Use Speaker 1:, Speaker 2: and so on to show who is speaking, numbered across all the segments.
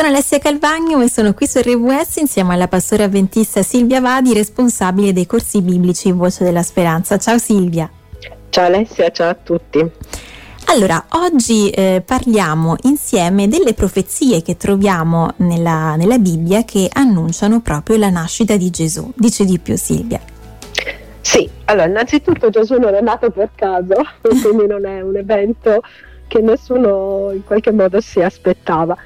Speaker 1: Sono Alessia Calvagno e sono qui su RWS insieme alla pastora avventista Silvia Vadi, responsabile dei corsi biblici Voce della Speranza. Ciao Silvia.
Speaker 2: Ciao Alessia, ciao a tutti.
Speaker 1: Allora, oggi eh, parliamo insieme delle profezie che troviamo nella, nella Bibbia che annunciano proprio la nascita di Gesù. Dice di più Silvia.
Speaker 2: Sì, allora innanzitutto Gesù non è nato per caso, quindi non è un evento che nessuno in qualche modo si aspettava.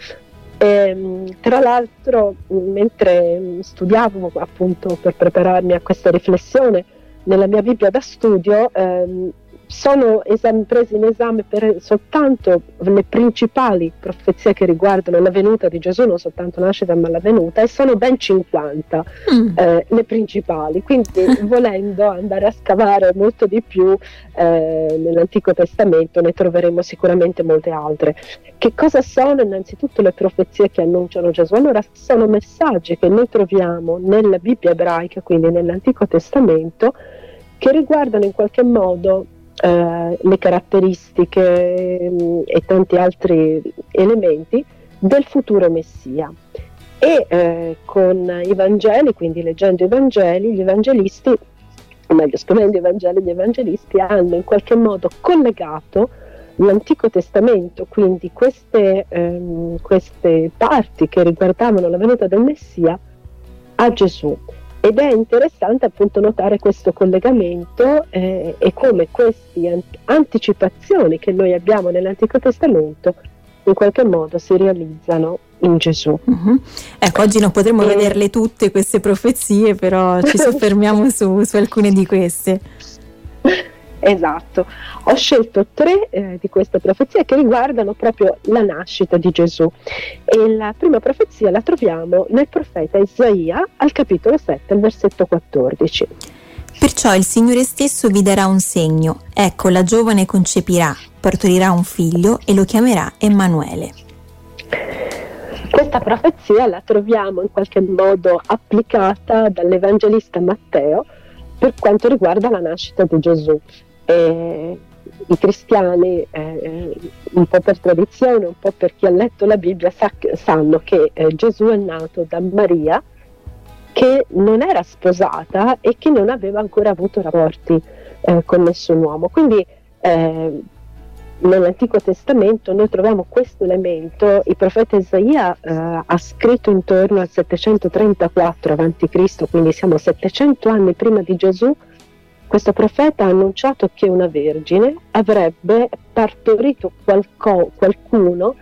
Speaker 2: E, ehm, tra l'altro, mentre studiavo appunto per prepararmi a questa riflessione, nella mia Bibbia da studio ehm, sono esam- prese in esame per soltanto le principali profezie che riguardano la venuta di Gesù, non soltanto la nascita ma la venuta, e sono ben 50 mm. eh, le principali. Quindi volendo andare a scavare molto di più eh, nell'Antico Testamento ne troveremo sicuramente molte altre. Che cosa sono innanzitutto le profezie che annunciano Gesù? Allora sono messaggi che noi troviamo nella Bibbia ebraica, quindi nell'Antico Testamento, che riguardano in qualche modo eh, le caratteristiche mm, e tanti altri elementi del futuro Messia. E eh, con i Vangeli, quindi leggendo i Vangeli, gli evangelisti, o meglio scrivendo i Vangeli, gli evangelisti hanno in qualche modo collegato l'Antico Testamento, quindi queste, ehm, queste parti che riguardavano la venuta del Messia, a Gesù. Ed è interessante appunto notare questo collegamento eh, e come queste anticipazioni che noi abbiamo nell'Antico Testamento in qualche modo si realizzano in Gesù.
Speaker 1: Uh-huh. Ecco, oggi non potremo e... vederle tutte queste profezie, però ci soffermiamo su, su alcune di queste.
Speaker 2: Esatto, ho scelto tre eh, di queste profezie che riguardano proprio la nascita di Gesù e la prima profezia la troviamo nel profeta Isaia al capitolo 7, al versetto 14.
Speaker 1: Perciò il Signore stesso vi darà un segno, ecco la giovane concepirà, partorirà un figlio e lo chiamerà Emanuele.
Speaker 2: Questa profezia la troviamo in qualche modo applicata dall'Evangelista Matteo per quanto riguarda la nascita di Gesù eh, i cristiani, eh, un po' per tradizione, un po' per chi ha letto la Bibbia, sa, sanno che eh, Gesù è nato da Maria che non era sposata e che non aveva ancora avuto rapporti eh, con nessun uomo. Quindi eh, nell'Antico Testamento noi troviamo questo elemento, il profeta Isaia eh, ha scritto intorno al 734 a.C., quindi siamo 700 anni prima di Gesù, questo profeta ha annunciato che una vergine avrebbe partorito qualco, qualcuno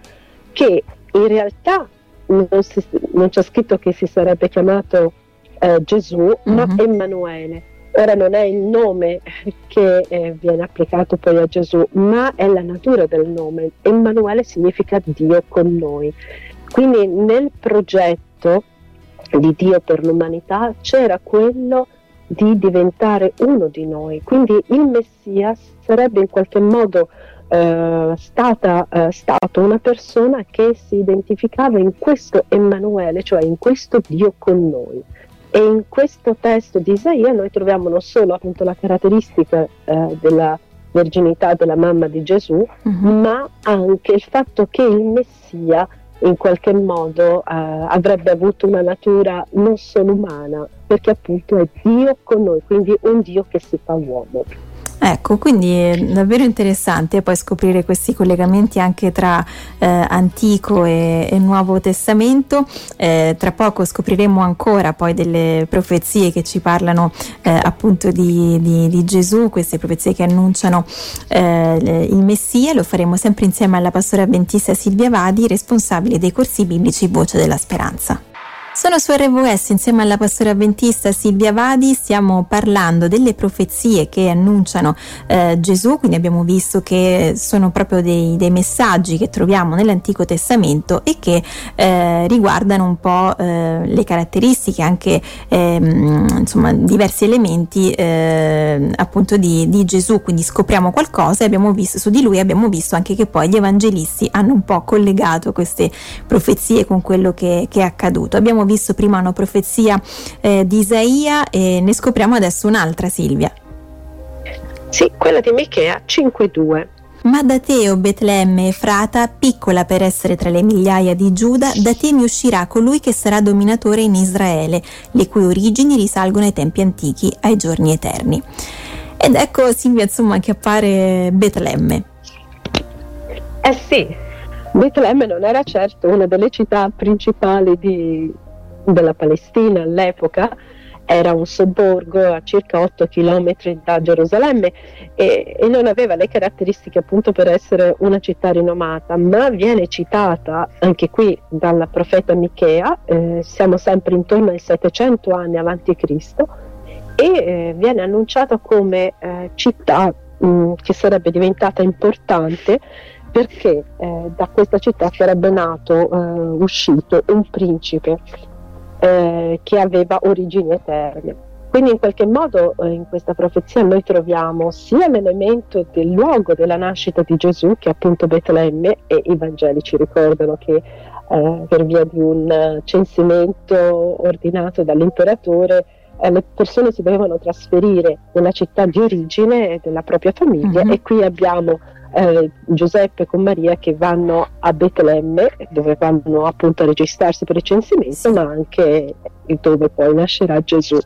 Speaker 2: che in realtà non, si, non, c'è scritto che si sarebbe chiamato eh, Gesù, ma mhm. Emanuele. Ora non è il nome che eh, viene applicato poi a Gesù, ma è la natura del nome. Emanuele significa Dio con noi. Quindi nel progetto di Dio per l'umanità c'era quello di diventare uno di noi. Quindi il Messia sarebbe in qualche modo eh, stata, eh, stato una persona che si identificava in questo Emanuele, cioè in questo Dio con noi. E in questo testo di Isaia noi troviamo non solo appunto la caratteristica eh, della verginità della mamma di Gesù, uh-huh. ma anche il fatto che il Messia in qualche modo eh, avrebbe avuto una natura non solo umana, perché appunto è Dio con noi, quindi un Dio che si fa uomo.
Speaker 1: Ecco, quindi è davvero interessante poi scoprire questi collegamenti anche tra eh, Antico e, e, Nuovo Testamento. Eh, tra poco scopriremo ancora poi delle profezie che ci parlano eh, appunto di, di, di, Gesù, queste profezie che annunciano eh, il Messia. Lo faremo sempre insieme alla pastora avventista Silvia Vadi, responsabile dei corsi biblici Voce della Speranza. Sono su RWS insieme alla pastora avventista Silvia Vadi, stiamo parlando delle profezie che annunciano eh, Gesù, quindi abbiamo visto che sono proprio dei, dei, messaggi che troviamo nell'Antico Testamento e che eh, riguardano un po' eh, le caratteristiche, anche ehm, insomma diversi elementi eh, appunto di, di, Gesù, quindi scopriamo qualcosa e visto su di lui, abbiamo visto anche che poi gli evangelisti hanno un po' collegato queste profezie con quello che, che è accaduto. Abbiamo abbiamo visto prima una profezia eh, di Isaia e ne scopriamo adesso un'altra, Silvia.
Speaker 2: Sì, quella di Michea 5.2.
Speaker 1: Ma da te, o Betlemme Efrata, piccola per essere tra le migliaia di Giuda, da te mi uscirà colui che sarà dominatore in Israele, le cui origini risalgono ai tempi antichi, ai giorni eterni. Ed ecco Silvia, insomma, che appare Betlemme.
Speaker 2: Eh sì, Betlemme non era certo una delle città principali di, della Palestina all'epoca, era un sobborgo a circa 8 km da Gerusalemme e, e, non aveva le caratteristiche appunto per essere una città rinomata, ma viene citata anche qui dal profeta Michea, eh, siamo sempre intorno ai 700 anni avanti Cristo, e eh, viene annunciata come eh, città mh, che sarebbe diventata importante perché eh, da questa città sarebbe nato, eh, uscito un principe eh, che aveva origini eterne. Quindi in qualche modo eh, in questa profezia noi troviamo sia l'elemento del luogo della nascita di Gesù, che è appunto Betlemme, e i Vangeli ci ricordano che eh, per via di un censimento ordinato dall'imperatore eh, le persone si dovevano trasferire nella città di origine della propria famiglia mm-hmm. e qui abbiamo eh, Giuseppe con Maria che vanno a Betlemme dove vanno appunto a registrarsi per il censimento ma anche dove poi nascerà Gesù.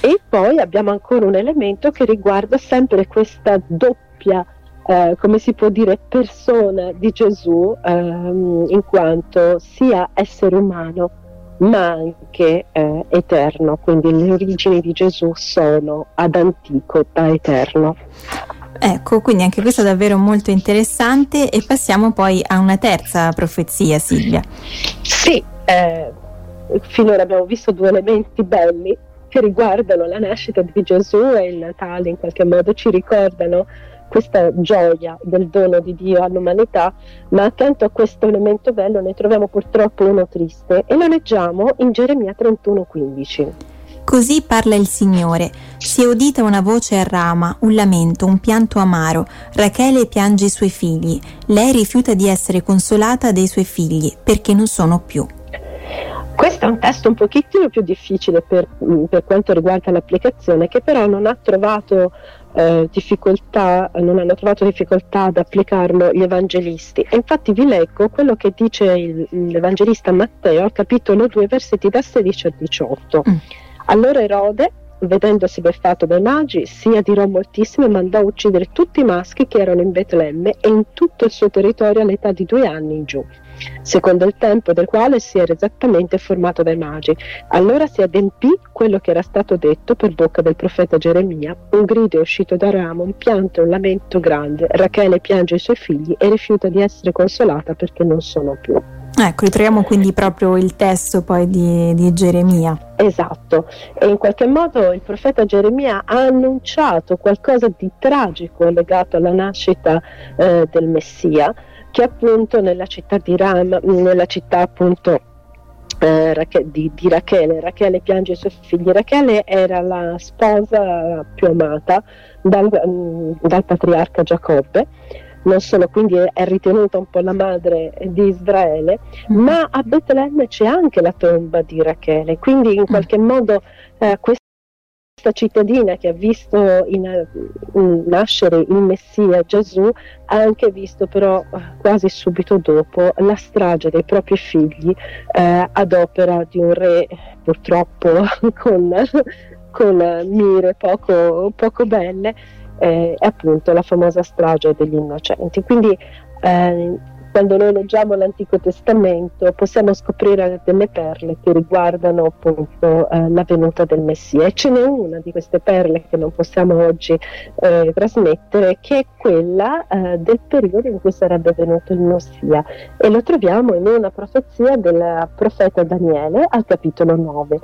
Speaker 2: E poi abbiamo ancora un elemento che riguarda sempre questa doppia eh, come si può dire persona di Gesù ehm, in quanto sia essere umano ma anche eh, eterno. Quindi le origini di Gesù sono ad antico da eterno
Speaker 1: Ecco, quindi anche questo è davvero molto interessante e passiamo poi a una terza profezia, Silvia.
Speaker 2: Sì, eh, finora abbiamo visto due elementi belli che riguardano la nascita di Gesù e il Natale, in qualche modo ci ricordano questa gioia del dono di Dio all'umanità, ma accanto a questo elemento bello ne troviamo purtroppo uno triste e lo leggiamo in Geremia 31:15.
Speaker 1: Così parla il Signore. Si è udita una voce a Rama, un lamento, un pianto amaro. Rachele piange i suoi figli. Lei rifiuta di essere consolata dei suoi figli perché non sono più.
Speaker 2: Questo è un testo un pochettino più difficile per, per quanto riguarda l'applicazione, che però non ha trovato eh, difficoltà, non hanno trovato difficoltà ad applicarlo gli evangelisti. E infatti vi leggo quello che dice il, l'evangelista Matteo al capitolo 2, versetti da 16 a 18. Mm. Allora Erode, vedendosi beffato dai magi, si adirò moltissimo e mandò a uccidere tutti i maschi che erano in Betlemme e in tutto il suo territorio all'età di due anni in giù, secondo il tempo del quale si era esattamente formato dai magi. Allora si adempì quello che era stato detto per bocca del profeta Geremia, un grido è uscito da ramo, un pianto un lamento grande. Rachele piange i suoi figli e rifiuta di essere consolata perché non sono più.
Speaker 1: Ecco, ritroviamo quindi proprio il testo poi di, di, Geremia.
Speaker 2: Esatto, e in qualche modo il profeta Geremia ha annunciato qualcosa di tragico legato alla nascita eh, del Messia, che appunto nella città di Ram, nella città appunto eh, di, di, Rachele. Rachele piange i suoi figli. Rachele era la sposa più amata dal, mm, dal patriarca Giacobbe non solo quindi è ritenuta un po' la madre di Israele, mm. ma a Betlemme c'è anche la tomba di Rachele, quindi in mm. qualche modo eh, questa cittadina che ha visto in, in nascere il Messia Gesù ha anche visto però eh, quasi subito dopo la strage dei propri figli eh, ad opera di un re purtroppo con, con mire poco, poco belle eh, è appunto la famosa strage degli innocenti. Quindi eh, quando noi leggiamo l'Antico Testamento possiamo scoprire delle perle che riguardano appunto eh, la venuta del Messia. E ce n'è una di queste perle che non possiamo oggi eh, trasmettere che è quella eh, del periodo in cui sarebbe venuto il Messia. E lo troviamo in una profezia del profeta Daniele al capitolo 9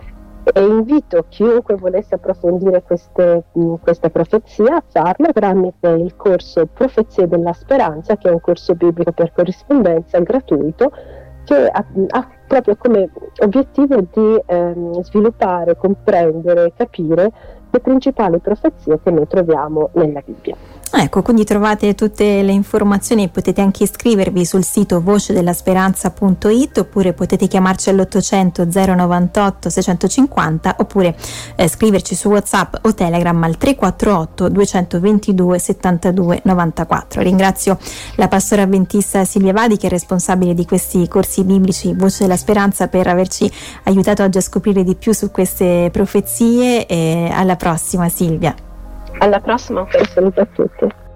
Speaker 2: e invito chiunque volesse approfondire queste, questa profezia a farlo tramite il corso Profezie della Speranza, che è un corso biblico per corrispondenza gratuito che ha, ha proprio come obiettivo di ehm, sviluppare, comprendere e capire le principali profezie che noi troviamo nella Bibbia.
Speaker 1: Ecco, quindi trovate tutte le informazioni, potete anche iscrivervi sul sito vocedellasperanza.it oppure potete chiamarci all'800 098 650 oppure eh, scriverci su WhatsApp o Telegram al 348 222 72 94. Ringrazio la pastora avventista Silvia Vadi che è responsabile di questi corsi biblici Voce della Speranza per averci aiutato oggi a scoprire di più su queste profezie e alla prossima Silvia.
Speaker 2: Alla prossima, un saluto a tutti.